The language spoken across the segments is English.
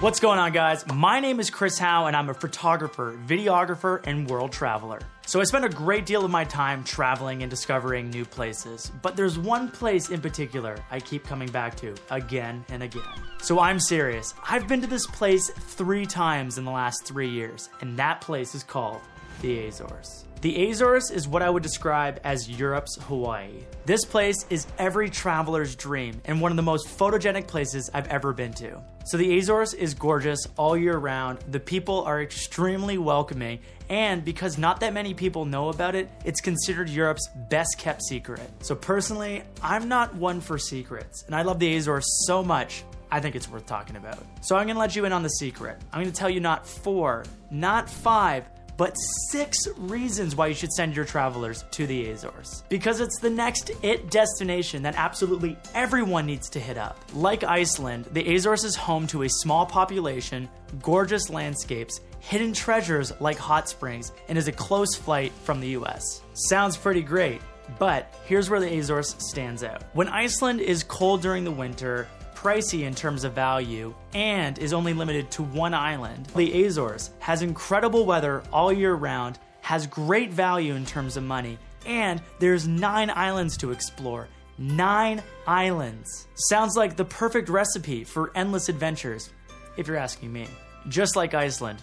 What's going on, guys? My name is Chris Howe, and I'm a photographer, videographer, and world traveler. So I spend a great deal of my time traveling and discovering new places. But there's one place in particular I keep coming back to again and again. So I'm serious. I've been to this place three times in the last three years, and that place is called the Azores. The Azores is what I would describe as Europe's Hawaii. This place is every traveler's dream and one of the most photogenic places I've ever been to. So the Azores is gorgeous all year round. The people are extremely welcoming, and because not that many people know about it, it's considered Europe's best kept secret. So personally, I'm not one for secrets, and I love the Azores so much. I think it's worth talking about. So I'm gonna let you in on the secret. I'm gonna tell you not four, not five, but six reasons why you should send your travelers to the Azores. Because it's the next it destination that absolutely everyone needs to hit up. Like Iceland, the Azores is home to a small population, gorgeous landscapes, hidden treasures like hot springs, and is a close flight from the US. Sounds pretty great. But here's where the Azores stands out. When Iceland is cold during the winter, pricey in terms of value, and is only limited to one island. The Azores has incredible weather all year round, has great value in terms of money, and there's nine islands to explore. Nine islands. Sounds like the perfect recipe for endless adventures, if you're asking me. Just like Iceland,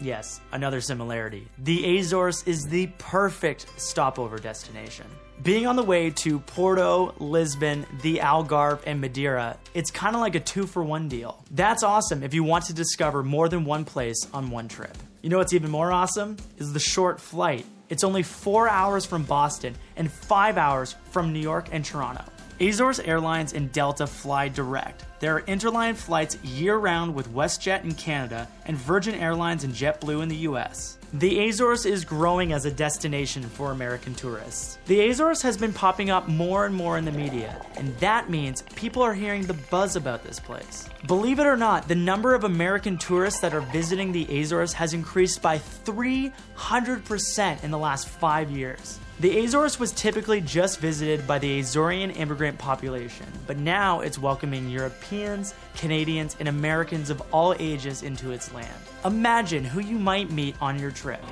Yes, another similarity. The Azores is the perfect stopover destination. Being on the way to Porto, Lisbon, the Algarve, and Madeira, it's kind of like a two for one deal. That's awesome if you want to discover more than one place on one trip. You know what's even more awesome? Is the short flight. It's only four hours from Boston and five hours from New York and Toronto. Azores Airlines and Delta fly direct. There are interline flights year round with WestJet in Canada and Virgin Airlines and JetBlue in the US. The Azores is growing as a destination for American tourists. The Azores has been popping up more and more in the media, and that means people are hearing the buzz about this place. Believe it or not, the number of American tourists that are visiting the Azores has increased by 300% in the last five years. The Azores was typically just visited by the Azorean immigrant population, but now it's welcoming Europeans, Canadians, and Americans of all ages into its land. Imagine who you might meet on your trip.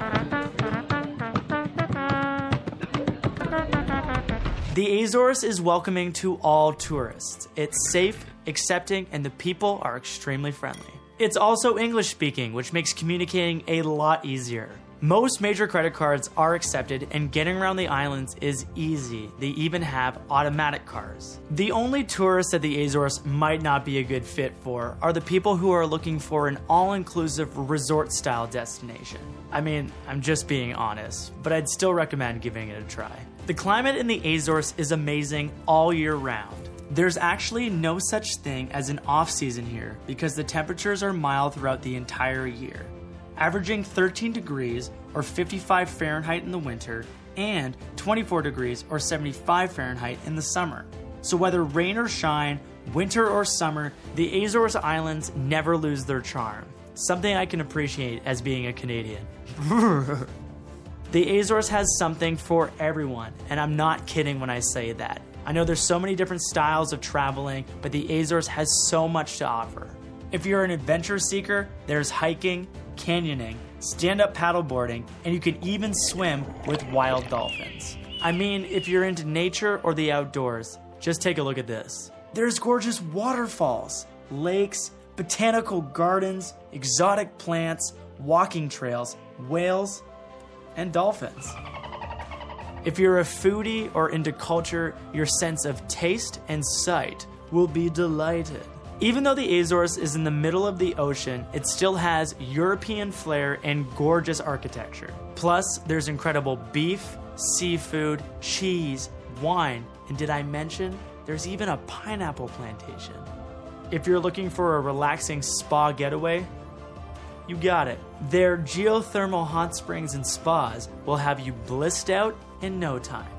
The Azores is welcoming to all tourists. It's safe, accepting, and the people are extremely friendly. It's also English speaking, which makes communicating a lot easier. Most major credit cards are accepted, and getting around the islands is easy. They even have automatic cars. The only tourists that the Azores might not be a good fit for are the people who are looking for an all inclusive resort style destination. I mean, I'm just being honest, but I'd still recommend giving it a try. The climate in the Azores is amazing all year round. There's actually no such thing as an off season here because the temperatures are mild throughout the entire year averaging 13 degrees or 55 Fahrenheit in the winter and 24 degrees or 75 Fahrenheit in the summer. So, whether rain or shine, winter or summer, the Azores Islands never lose their charm. Something I can appreciate as being a Canadian. the Azores has something for everyone, and I'm not kidding when I say that. I know there's so many different styles of traveling, but the Azores has so much to offer. If you're an adventure seeker, there's hiking, canyoning, stand up paddleboarding, and you can even swim with wild dolphins. I mean, if you're into nature or the outdoors, just take a look at this. There's gorgeous waterfalls, lakes, botanical gardens, exotic plants, walking trails, whales, and dolphins. If you're a foodie or into culture, your sense of taste and sight will be delighted. Even though the Azores is in the middle of the ocean, it still has European flair and gorgeous architecture. Plus, there's incredible beef, seafood, cheese, wine, and did I mention there's even a pineapple plantation? If you're looking for a relaxing spa getaway, you got it. Their geothermal hot springs and spas will have you blissed out in no time.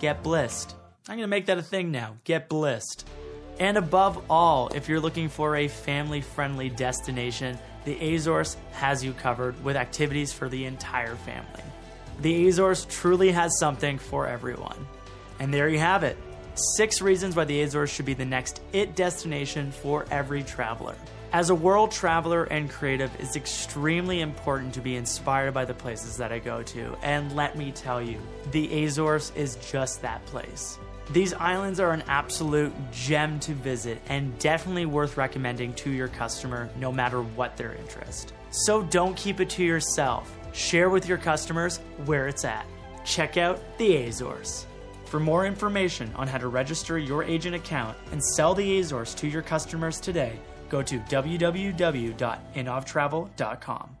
Get blissed. I'm gonna make that a thing now. Get blissed. And above all, if you're looking for a family friendly destination, the Azores has you covered with activities for the entire family. The Azores truly has something for everyone. And there you have it six reasons why the Azores should be the next IT destination for every traveler. As a world traveler and creative, it's extremely important to be inspired by the places that I go to. And let me tell you, the Azores is just that place. These islands are an absolute gem to visit and definitely worth recommending to your customer no matter what their interest. So don't keep it to yourself. Share with your customers where it's at. Check out the Azores. For more information on how to register your agent account and sell the Azores to your customers today, go to www.inovtravel.com.